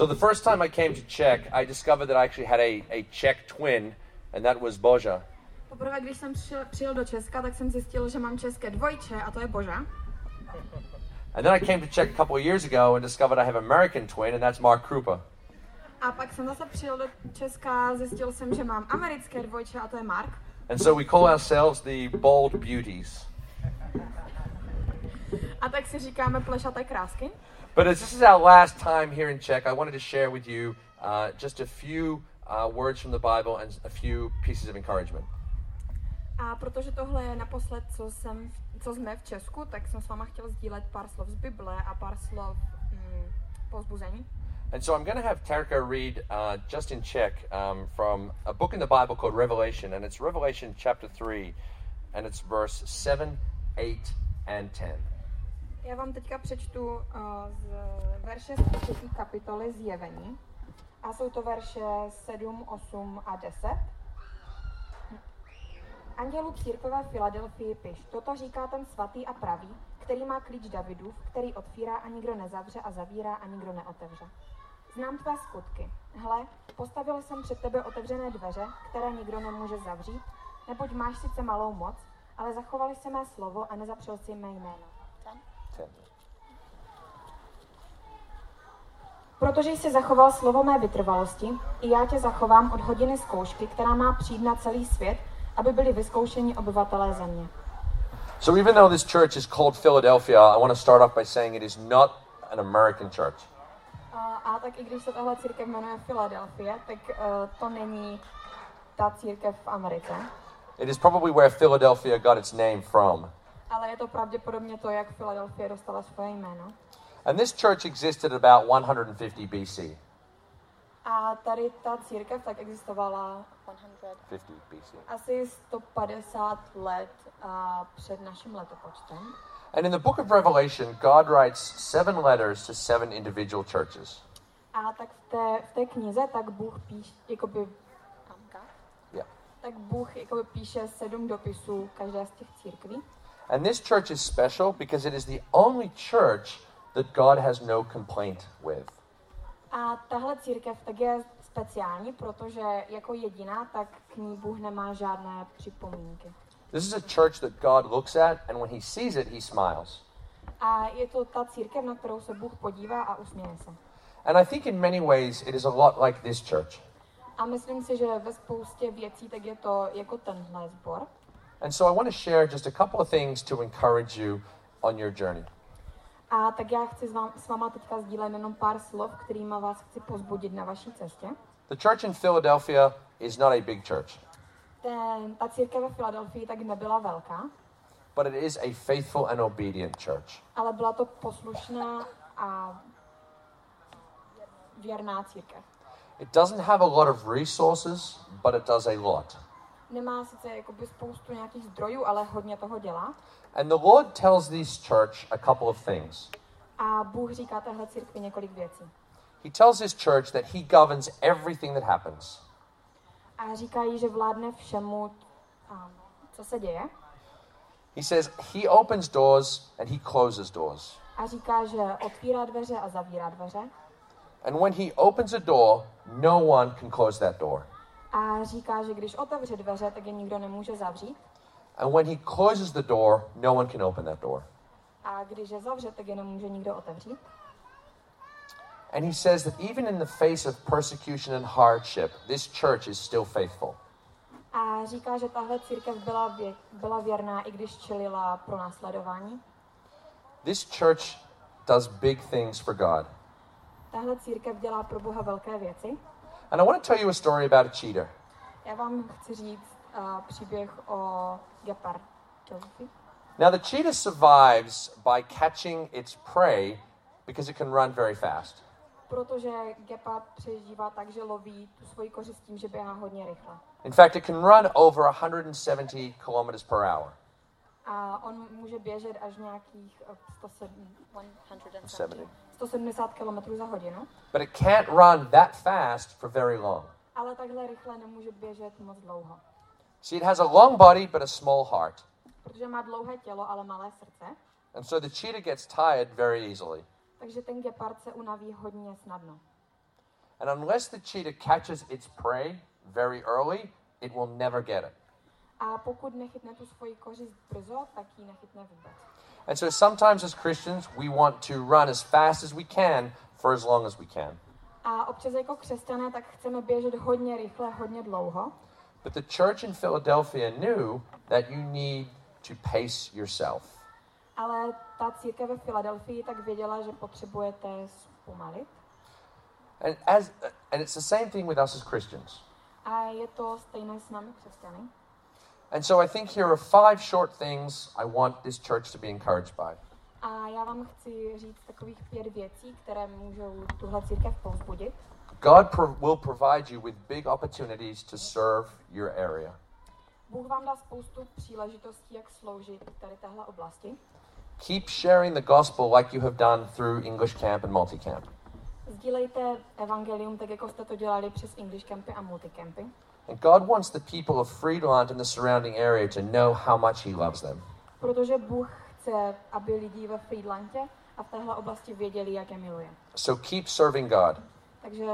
So the first time I came to Czech, I discovered that I actually had a, a Czech twin, and that was Boža. Poprvé, když jsem přijel, do Česka, tak jsem zjistil, že mám české dvojče a to je Boža. And then I came to Czech a couple of years ago and discovered I have an American twin, and that's Mark Krupa. A pak jsem zase přijel do Česka a zjistil jsem, že mám americké dvojče a to je Mark. And so we call ourselves the Bold Beauties. A tak si říkáme plešaté krásky. But as this is our last time here in Czech, I wanted to share with you uh, just a few uh, words from the Bible and a few pieces of encouragement. A protože tohle je naposled, co, jsem, co jsme v Česku, tak jsem s váma chtěl sdílet pár slov z Bible a pár slov mm, povzbuzení. And so I'm going to have Terka read uh, just in Czech um, from a book in the Bible called Revelation, and it's Revelation chapter 3, and it's verse 7, 8, and 10. Já vám teďka přečtu uh, z verše z třetí kapitoly Zjevení. A jsou to verše 7, 8 a 10. Andělu církve v Filadelfii piš, toto říká ten svatý a pravý, který má klíč Davidův, který otvírá a nikdo nezavře a zavírá a nikdo neotevře. Znám tvé skutky. Hle, postavil jsem před tebe otevřené dveře, které nikdo nemůže zavřít, neboť máš sice malou moc, ale zachovali se mé slovo a nezapřel si mé jméno. 10. Protože jsi zachoval slovo mé vytrvalosti, i já tě zachovám od hodiny zkoušky, která má přijít na celý svět, aby byli vyzkoušeni obyvatelé země. So even though this church is called Philadelphia, I want to start off by saying it is not an American church. A, a tak i když se tahle církev jmenuje Filadelfie, tak uh, to není ta církev v Americe, It is probably where Philadelphia got its name from. Ale je to pravděpodobně to, jak Filadelfie dostala svoje jméno. And this church existed about 150 BC. A tady ta církev tak existovala 50 BC. asi 150 let uh, před naším letopočtem. And in the book of Revelation, God writes seven letters to seven individual churches. A tak v té, v té knize tak Bůh píš, jakoby, Yeah. tak Bůh jakoby píše sedm dopisů každé z těch církví. And this church is special because it is the only church that God has no complaint with. A tahle církev tak je speciální, protože jako jediná, tak k ní Bůh nemá žádné připomínky. This is a church that God looks at, and when he sees it, he smiles. A je to ta církev, na kterou se Bůh podívá a usměje se. And I think in many ways it is a lot like this church. A myslím si, že ve spoustě věcí tak je to jako tenhle sbor. And so I want to share just a couple of things to encourage you on your journey. A tak já chci s, vám, s váma teďka sdílet jenom pár slov, kterýma vás chci pozbudit na vaší cestě. The church in Philadelphia is not a big church, Ten, ta církev ve Filadelfii tak nebyla velká, but it is a faithful and obedient church. ale byla to poslušná a věrná církev. It doesn't have a lot of resources, but it does a lot. Nemá sice jakoby spoustu nějakých zdrojů, ale hodně toho dělá. And the Lord tells this church a couple of things. A Bůh říká téhle církvi několik věcí. He tells his church that he governs everything that happens. A říká jí, že vládne všemu, um, co se děje. He says he opens doors and he closes doors. A říká, že otvírá dveře a zavírá dveře. And when he opens a door, no one can close that door. A říká, že když otevře dveře, tak je nikdo nemůže zavřít. And when he closes the door, no one can open that door. A když je zavře, tak je nemůže nikdo otevřít. And he says that even in the face of persecution and hardship, this church is still faithful. A říká, že tahle církev byla, vě, byla věrná, i když čelila pro následování. This church does big things for God. Tahle církev dělá pro Boha velké věci. And I want to tell you a story about a cheater. Já vám chci říct uh, příběh o gepardovi. Now, the cheetah survives by catching its prey because it can run very fast. Protože gepard přežívá tak, že loví tu svoji kořist tím, že běhá hodně rychle. In fact, it can run over 170 kilometers per hour. A on může běžet až nějakých eh, 107, 70. 170 km za hodinu. But it can't run that fast for very long. Ale takhle rychle nemůže běžet moc dlouho. See, it has a long body but a small heart. Protože má dlouhé tělo, ale malé srdce. And so the cheetah gets tired very easily. Takže ten gepard se unaví hodně snadno. And unless the cheetah catches its prey very early, it will never get it. A pokud nechytne tu svoji kořist brzo, tak ji nechytne vůbec. And so sometimes as Christians, we want to run as fast as we can for as long as we can. A občas jako křesťané tak chceme běžet hodně rychle, hodně dlouho. But the church in Philadelphia knew that you need to pace yourself. Ale ta církev ve Filadelfii tak věděla, že potřebujete zpomalit. And as and it's the same thing with us as Christians. A je to stejné s námi křesťany. And so I think here are five short things I want this church to be encouraged by. A já vám chci říct takových pět věcí, které můžou tuhle církev povzbudit. God pro- will provide you with big opportunities to serve your area. Bůh vám dá spoustu příležitostí, jak sloužit tady téhle oblasti. Keep sharing the gospel like you have done through English Camp and Multicamp. Sdílejte evangelium tak, jako jste to dělali přes English Campy a Multicampy. And God wants the people of Friedland and the surrounding area to know how much He loves them. Protože Bůh chce, aby lidi ve Friedlandě a v téhle oblasti věděli, jak je miluje. So keep serving God. Takže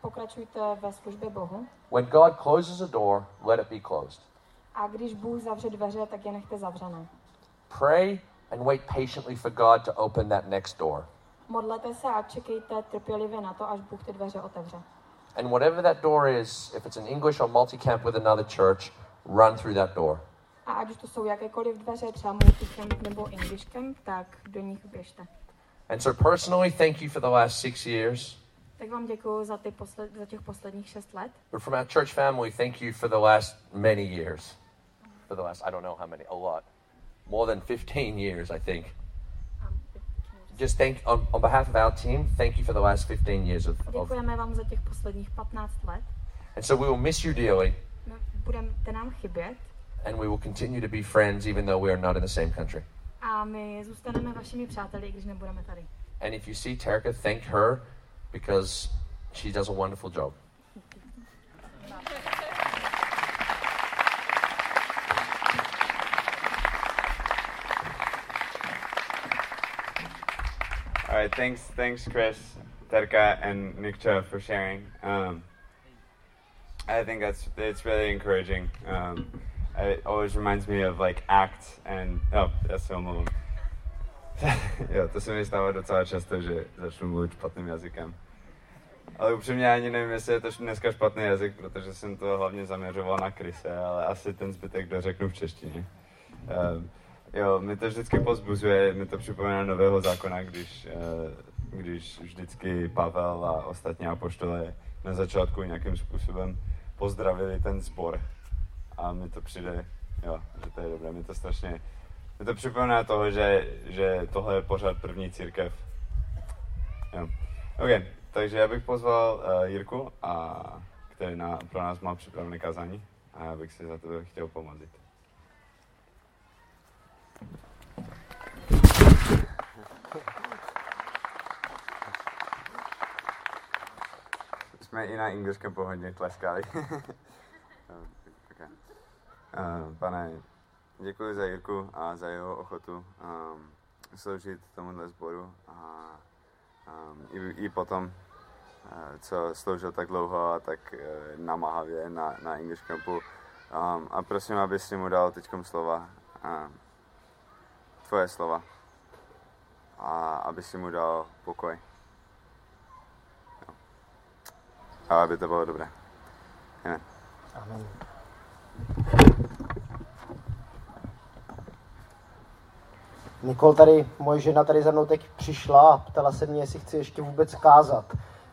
pokračujte ve službě Bohu. When God closes a door, let it be closed. A když Bůh zavře dveře, tak je nechte zavřené. Pray and wait patiently for God to open that next door. Modlete se a čekejte trpělivě na to, až Bůh ty dveře otevře. And whatever that door is, if it's an English or multi-camp with another church, run through that door. A ať už to jsou jakékoliv dveře, třeba Multicamp nebo English Camp, tak do nich běžte. And so personally, thank you for the last six years. Tak vám děkuji za, ty posled, za těch posledních šest let. But from our church family, thank you for the last many years. For the last, I don't know how many, a lot. More than 15 years, I think. Just thank, on, on behalf of our team, thank you for the last 15 years of, of Děkujeme vám za těch posledních 15 let. and so we will miss you dearly, My budete nám chybět and we will continue to be friends even though we are not in the same country. a my zůstaneme vašimi přáteli, když nebudeme tady. And if you see Terica, thank her because she does a wonderful job. Right, thanks, thanks, Chris, Terka, and Nikcha for sharing. Um, I think that's it's really encouraging. Um, it always reminds me of like ACT and oh, já se omlouvám. jo, to se mi stává docela často, že začnu mluvit špatným jazykem. Ale upřímně ani nevím, jestli je to dneska špatný jazyk, protože jsem to hlavně zaměřoval na Krise, ale asi ten zbytek dořeknu v češtině. Um, Jo, mi to vždycky pozbuzuje, mi to připomíná nového zákona, když, eh, když vždycky Pavel a ostatní apoštole na začátku nějakým způsobem pozdravili ten sbor. A mi to přijde, jo, že to je dobré, mi to strašně, mi to připomíná toho, že, že tohle je pořád první církev. Jo. OK, takže já bych pozval uh, Jirku, a, který na, pro nás má připravené kazání a já bych si za to chtěl pomoct. Jsme i na English Campu hodně tleskali. uh, pane, děkuji za Jirku a za jeho ochotu um, sloužit tomuhle sboru a um, i, i potom, uh, co sloužil tak dlouho a tak uh, namáhavě na, na English Campu. Um, a prosím, abys mu dal teď slova, um, tvoje slova a aby si mu dal pokoj. A aby to bylo dobré. Amen. Amen. Nikol tady, moje žena tady za mnou teď přišla a ptala se mě, jestli chci ještě vůbec kázat.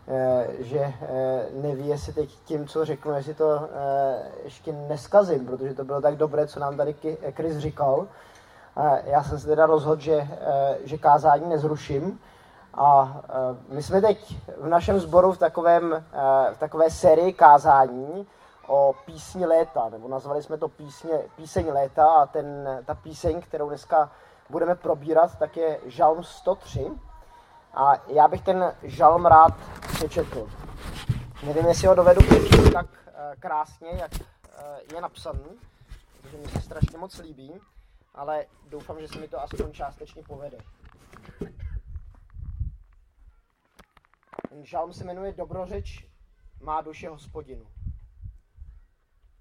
Eh, že eh, neví, jestli teď tím, co řeknu, jestli to eh, ještě neskazím, protože to bylo tak dobré, co nám tady Chris říkal. Já jsem se teda rozhodl, že, že kázání nezruším. A my jsme teď v našem sboru v, takovém, v takové sérii kázání o písni léta, nebo nazvali jsme to písně, píseň léta a ten, ta píseň, kterou dneska budeme probírat, tak je Žalm 103. A já bych ten žalm rád přečetl. Nevím, jestli ho dovedu přečíst tak krásně, jak je napsaný, protože mi se strašně moc líbí ale doufám, že se mi to aspoň částečně povede. žalm se jmenuje Dobrořeč má duše hospodinu.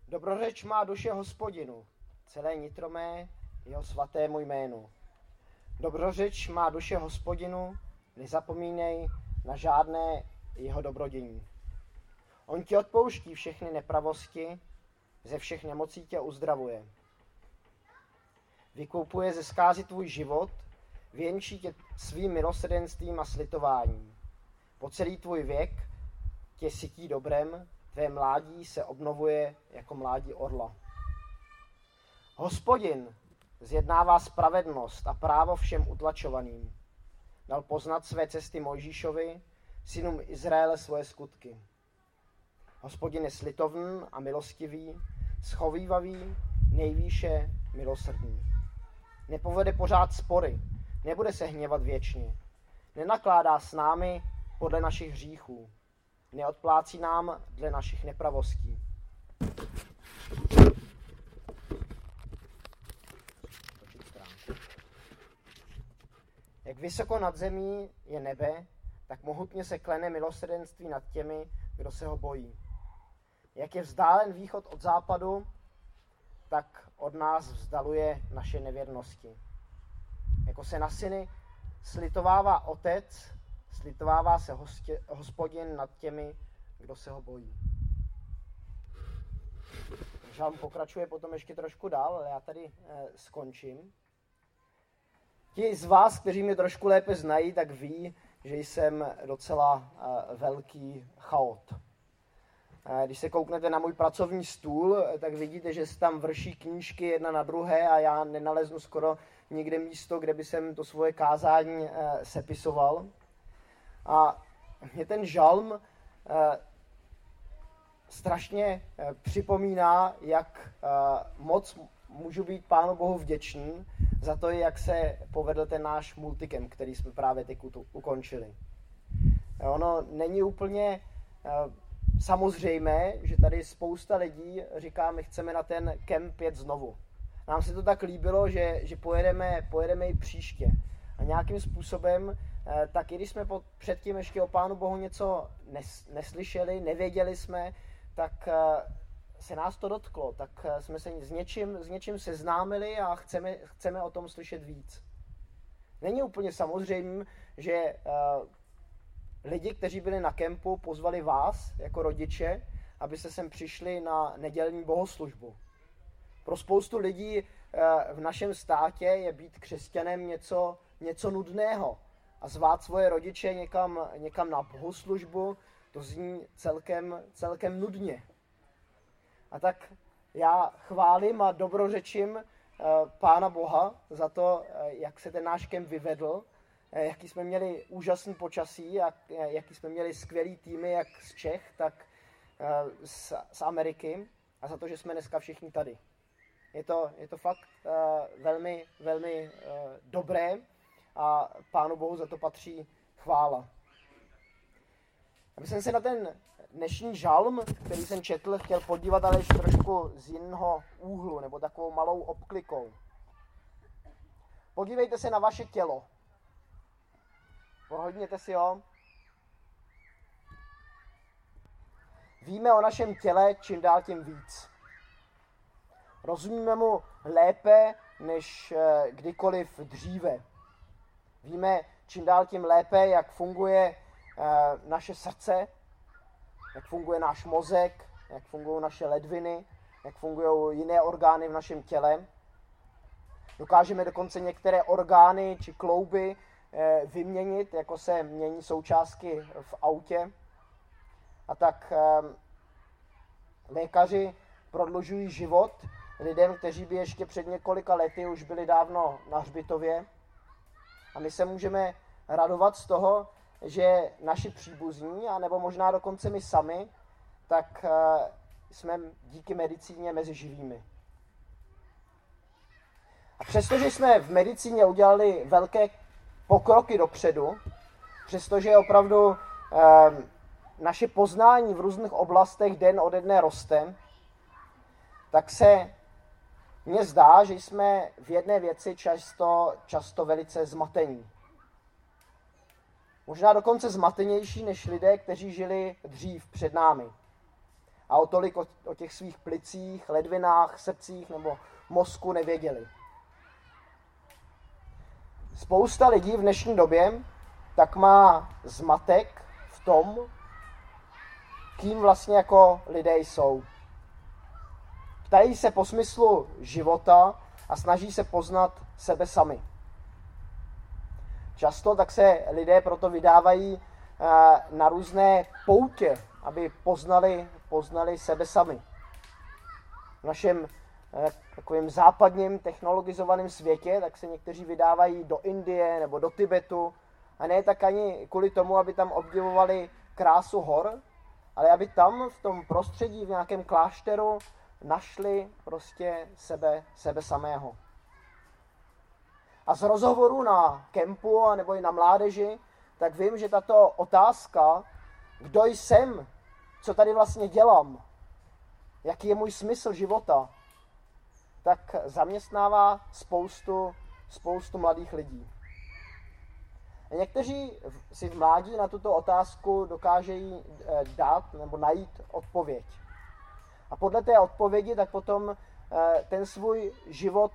Dobrořeč má duše hospodinu, celé nitromé jeho svatému jménu. Dobrořeč má duše hospodinu, nezapomínej na žádné jeho dobrodění. On ti odpouští všechny nepravosti, ze všech nemocí tě uzdravuje. Vykoupuje ze zkázy tvůj život, věnčí tě svým milosrdenstvím a slitováním. Po celý tvůj věk tě sytí dobrem, tvé mládí se obnovuje jako mládí orla. Hospodin zjednává spravedlnost a právo všem utlačovaným. Dal poznat své cesty Mojžíšovi, synům Izraele svoje skutky. Hospodin je slitovný a milostivý, schovývavý, nejvýše milosrdný. Nepovede pořád spory, nebude se hněvat věčně. Nenakládá s námi podle našich hříchů. Neodplácí nám dle našich nepravostí. Jak vysoko nad zemí je nebe, tak mohutně se klene milosrdenství nad těmi, kdo se ho bojí. Jak je vzdálen východ od západu, tak od nás vzdaluje naše nevěrnosti. Jako se na syny slitovává otec, slitovává se hostě, hospodin nad těmi, kdo se ho bojí. Žalm pokračuje potom ještě trošku dál, ale já tady eh, skončím. Ti z vás, kteří mě trošku lépe znají, tak ví, že jsem docela eh, velký chaot. Když se kouknete na můj pracovní stůl, tak vidíte, že se tam vrší knížky jedna na druhé a já nenaleznu skoro nikde místo, kde by jsem to svoje kázání eh, sepisoval. A mě ten žalm eh, strašně eh, připomíná, jak moc můžu být Pánu Bohu vděčný za to, jak se povedl ten náš multikem, který jsme právě teď ukončili. Ono není úplně samozřejmé, že tady spousta lidí říká, my chceme na ten kemp jet znovu. Nám se to tak líbilo, že, že pojedeme, pojedeme i příště. A nějakým způsobem, eh, tak i když jsme předtím ještě o Pánu Bohu něco nes, neslyšeli, nevěděli jsme, tak eh, se nás to dotklo, tak eh, jsme se s něčím, s něčím seznámili a chceme, chceme o tom slyšet víc. Není úplně samozřejmé, že lidi, kteří byli na kempu, pozvali vás jako rodiče, abyste sem přišli na nedělní bohoslužbu. Pro spoustu lidí eh, v našem státě je být křesťanem něco, něco nudného. A zvát svoje rodiče někam, někam na bohoslužbu, to zní celkem, celkem nudně. A tak já chválím a dobrořečím eh, Pána Boha za to, eh, jak se ten náš kemp vyvedl, jaký jsme měli úžasný počasí, jak, jaký jsme měli skvělý týmy, jak z Čech, tak z, z Ameriky a za to, že jsme dneska všichni tady. Je to, je to fakt uh, velmi, velmi uh, dobré a Pánu Bohu za to patří chvála. Aby jsem se na ten dnešní žalm, který jsem četl, chtěl podívat ale ještě trošku z jiného úhlu, nebo takovou malou obklikou. Podívejte se na vaše tělo. Pohodněte si ho. Víme o našem těle čím dál tím víc. Rozumíme mu lépe než eh, kdykoliv dříve. Víme čím dál tím lépe, jak funguje eh, naše srdce, jak funguje náš mozek, jak fungují naše ledviny, jak fungují jiné orgány v našem těle. Dokážeme dokonce některé orgány či klouby vyměnit, jako se mění součástky v autě. A tak lékaři prodlužují život lidem, kteří by ještě před několika lety už byli dávno na hřbitově. A my se můžeme radovat z toho, že naši příbuzní, anebo možná dokonce my sami, tak eh, jsme díky medicíně mezi živými. A přestože jsme v medicíně udělali velké pokroky dopředu, přestože opravdu eh, naše poznání v různých oblastech den ode dne roste, tak se mně zdá, že jsme v jedné věci často, často velice zmatení. Možná dokonce zmatenější než lidé, kteří žili dřív před námi. A o tolik o, o těch svých plicích, ledvinách, srdcích nebo mozku nevěděli. Spousta lidí v dnešní době tak má zmatek v tom, kým vlastně jako lidé jsou. Ptají se po smyslu života a snaží se poznat sebe sami. Často tak se lidé proto vydávají eh, na různé poutě, aby poznali, poznali sebe sami. V našem takovým západním technologizovaném světě, tak se někteří vydávají do Indie nebo do Tibetu. A ne tak ani kvůli tomu, aby tam obdivovali krásu hor, ale aby tam v tom prostředí, v nějakém klášteru, našli prostě sebe, sebe samého. A z rozhovoru na kempu nebo i na mládeži, tak vím, že tato otázka, kdo jsem, co tady vlastně dělám, jaký je můj smysl života, tak zaměstnává spoustu, spoustu mladých lidí. Někteří si v mládí na tuto otázku dokážejí eh, dát nebo najít odpověď. A podle té odpovědi tak potom eh, ten svůj život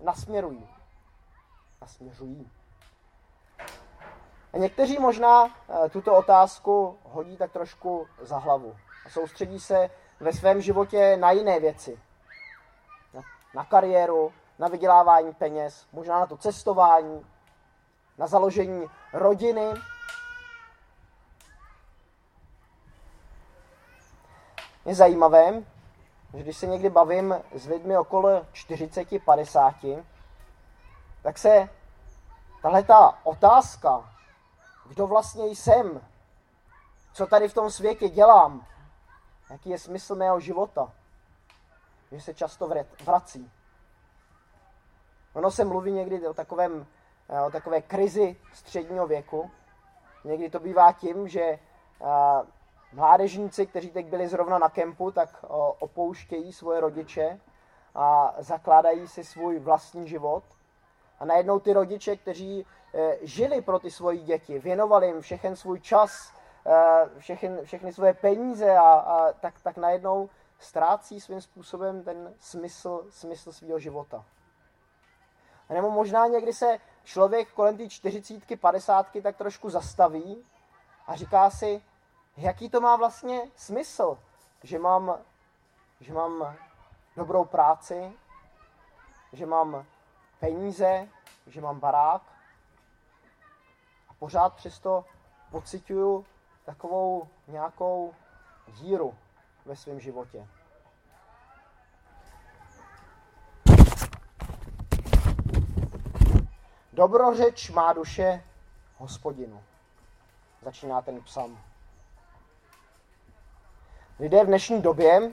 nasměrují. Nasměřují. A někteří možná eh, tuto otázku hodí tak trošku za hlavu a soustředí se ve svém životě na jiné věci. Na kariéru, na vydělávání peněz, možná na to cestování, na založení rodiny. Je zajímavé, že když se někdy bavím s lidmi okolo 40, 50, tak se tahle ta otázka, kdo vlastně jsem, co tady v tom světě dělám, jaký je smysl mého života, že se často vrací. Ono se mluví někdy o, takovém, o takové krizi středního věku. Někdy to bývá tím, že mládežníci, kteří teď byli zrovna na kempu, tak opouštějí svoje rodiče a zakládají si svůj vlastní život. A najednou ty rodiče, kteří žili pro ty svoje děti, věnovali jim všechen svůj čas, všechny, všechny svoje peníze a, a tak, tak najednou ztrácí svým způsobem ten smysl, smysl svého života. A nebo možná někdy se člověk kolem té čtyřicítky, padesátky tak trošku zastaví a říká si, jaký to má vlastně smysl, že mám, že mám dobrou práci, že mám peníze, že mám barák a pořád přesto pocituju takovou nějakou díru ve svém životě. Dobrořeč má duše hospodinu. Začíná ten psalm. Lidé v dnešní době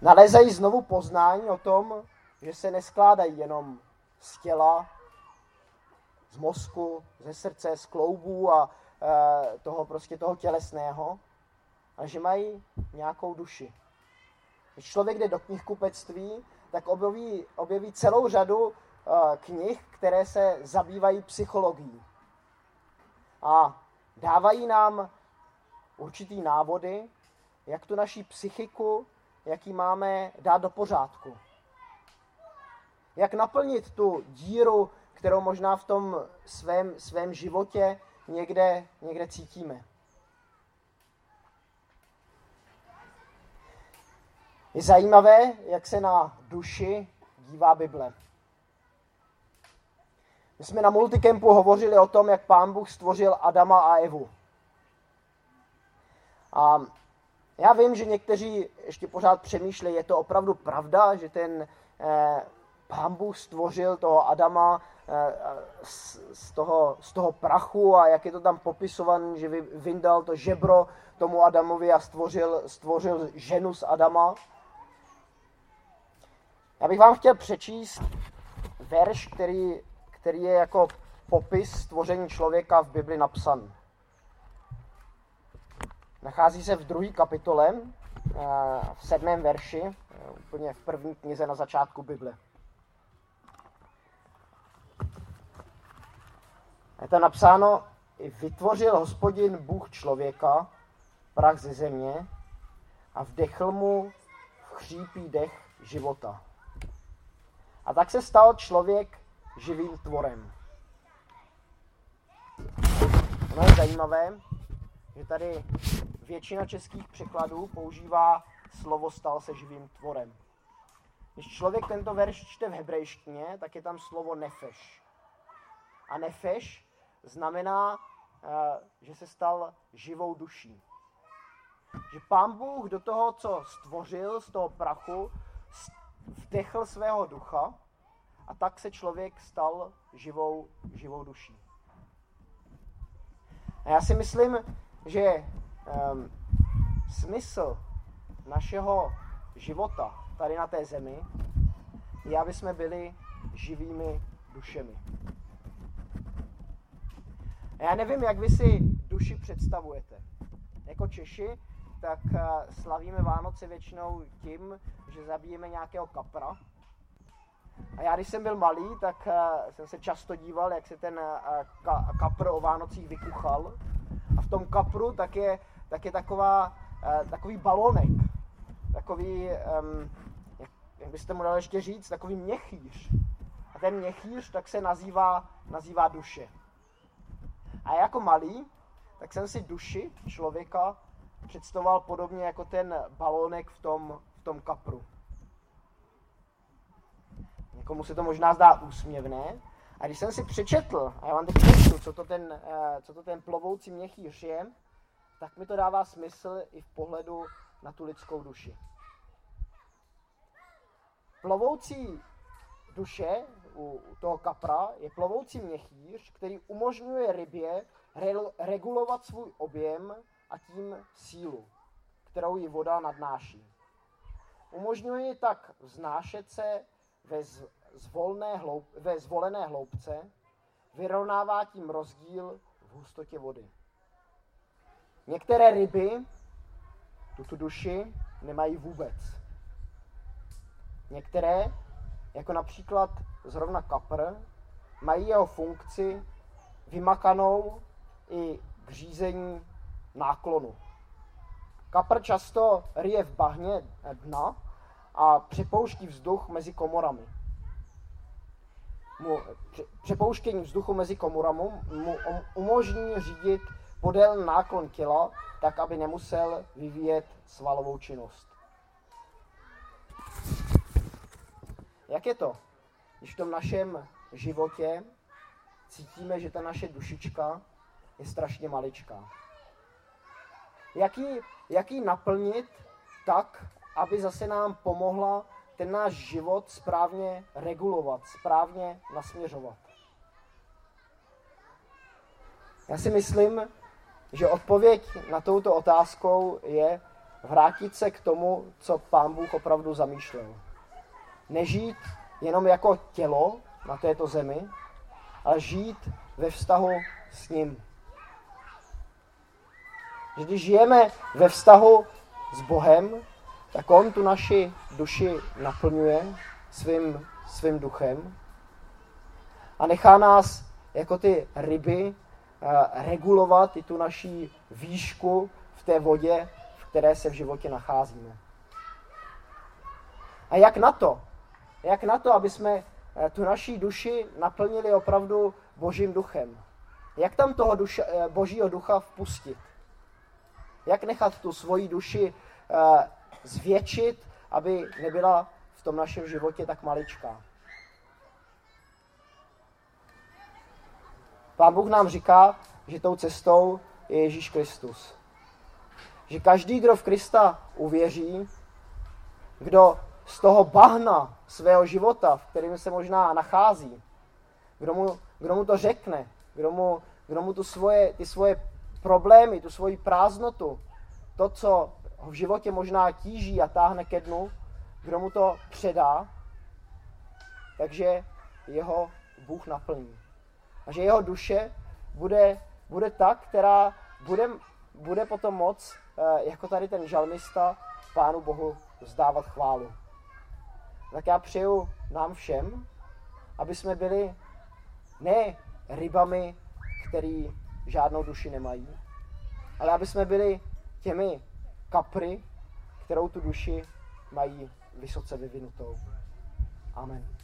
nalézají znovu poznání o tom, že se neskládají jenom z těla, z mozku, ze srdce, z kloubů a e, toho prostě toho tělesného, ale že mají nějakou duši. Když člověk jde do knihkupectví, tak objeví, objeví celou řadu e, knih, které se zabývají psychologií. A dávají nám určitý návody, jak tu naší psychiku, jak ji máme dát do pořádku. Jak naplnit tu díru, kterou možná v tom svém, svém životě někde, někde cítíme. Je zajímavé, jak se na duši dívá Bible. My jsme na multicampu hovořili o tom, jak pán Bůh stvořil Adama a Evu. A já vím, že někteří ještě pořád přemýšlejí, je to opravdu pravda, že ten eh, pán Bůh stvořil toho Adama eh, z, z, toho, z toho prachu a jak je to tam popisované, že vyndal to žebro tomu Adamovi a stvořil, stvořil ženu z Adama. Já bych vám chtěl přečíst verš, který, který je jako popis stvoření člověka v Bibli napsan. Nachází se v druhé kapitole, eh, v sedmém verši, eh, úplně v první knize na začátku Bible. Je to napsáno, vytvořil hospodin Bůh člověka, prach ze země, a vdechl mu v dech života. A tak se stal člověk živým tvorem. Ono je zajímavé, že tady většina českých překladů používá slovo stal se živým tvorem. Když člověk tento verš čte v hebrejštině, tak je tam slovo nefeš. A nefeš znamená, eh, že se stal živou duší. Že pán Bůh do toho, co stvořil z toho prachu, vdechl svého ducha a tak se člověk stal živou, živou duší. A já si myslím, že um, smysl našeho života tady na té zemi je, aby jsme byli živými dušemi. A já nevím, jak vy si duši představujete. Jako Češi, tak eh, slavíme Vánoce většinou tím, že zabijeme nějakého kapra. A já, když jsem byl malý, tak eh, jsem se často díval, jak se ten eh, kapr o Vánocích vykuchal. A v tom kapru tak je, tak je taková, takový balonek. Takový, jak, jak byste mu dali ještě říct, takový měchýř. A ten měchýř tak se nazývá, nazývá duše. A jako malý, tak jsem si duši člověka představoval podobně jako ten balónek v tom, v tom kapru. Někomu se to možná zdá úsměvné, a když jsem si přečetl, a já vám teď přečtu, co to ten, eh, co to ten plovoucí měchýř je, tak mi to dává smysl i v pohledu na tu lidskou duši. Plovoucí duše u toho kapra je plovoucí měchýř, který umožňuje rybě regulovat svůj objem a tím sílu, kterou ji voda nadnáší. Umožňuje tak vznášet se ve, zvolné hloup, ve zvolené hloubce, vyrovnává tím rozdíl v hustotě vody. Některé ryby tuto duši nemají vůbec. Některé, jako například zrovna kapr, mají jeho funkci vymakanou i k řízení náklonu. Kapr často ryje v bahně dna a přepouští vzduch mezi komorami. Mu, přepouštění vzduchu mezi komorami mu umožní řídit podél náklon těla, tak aby nemusel vyvíjet svalovou činnost. Jak je to, když v tom našem životě cítíme, že ta naše dušička je strašně maličká? Jak ji, jak ji naplnit tak, aby zase nám pomohla ten náš život správně regulovat, správně nasměřovat. Já si myslím, že odpověď na touto otázkou je vrátit se k tomu, co pán Bůh opravdu zamýšlel. Nežít jenom jako tělo na této zemi, ale žít ve vztahu s ním že když žijeme ve vztahu s Bohem, tak On tu naši duši naplňuje svým, svým duchem a nechá nás jako ty ryby eh, regulovat i tu naší výšku v té vodě, v které se v životě nacházíme. A jak na to? Jak na to, aby jsme eh, tu naší duši naplnili opravdu Božím duchem? Jak tam toho duša, eh, Božího ducha vpustit? Jak nechat tu svoji duši uh, zvětšit, aby nebyla v tom našem životě tak maličká. Pán Bůh nám říká, že tou cestou je Ježíš Kristus. Že každý, kdo v Krista uvěří, kdo z toho bahna svého života, v kterém se možná nachází, kdo mu, kdo mu to řekne, kdo mu, kdo mu tu svoje, ty svoje problémy, tu svoji prázdnotu, to, co ho v životě možná tíží a táhne ke dnu, kdo mu to předá, takže jeho Bůh naplní. A že jeho duše bude, bude ta, která bude, bude potom moc, eh, jako tady ten žalmista, Pánu Bohu vzdávat chválu. Tak já přeju nám všem, aby jsme byli ne rybami, který žádnou duši nemají, ale aby jsme byli těmi kapry, kterou tu duši mají vysoce vyvinutou. Amen.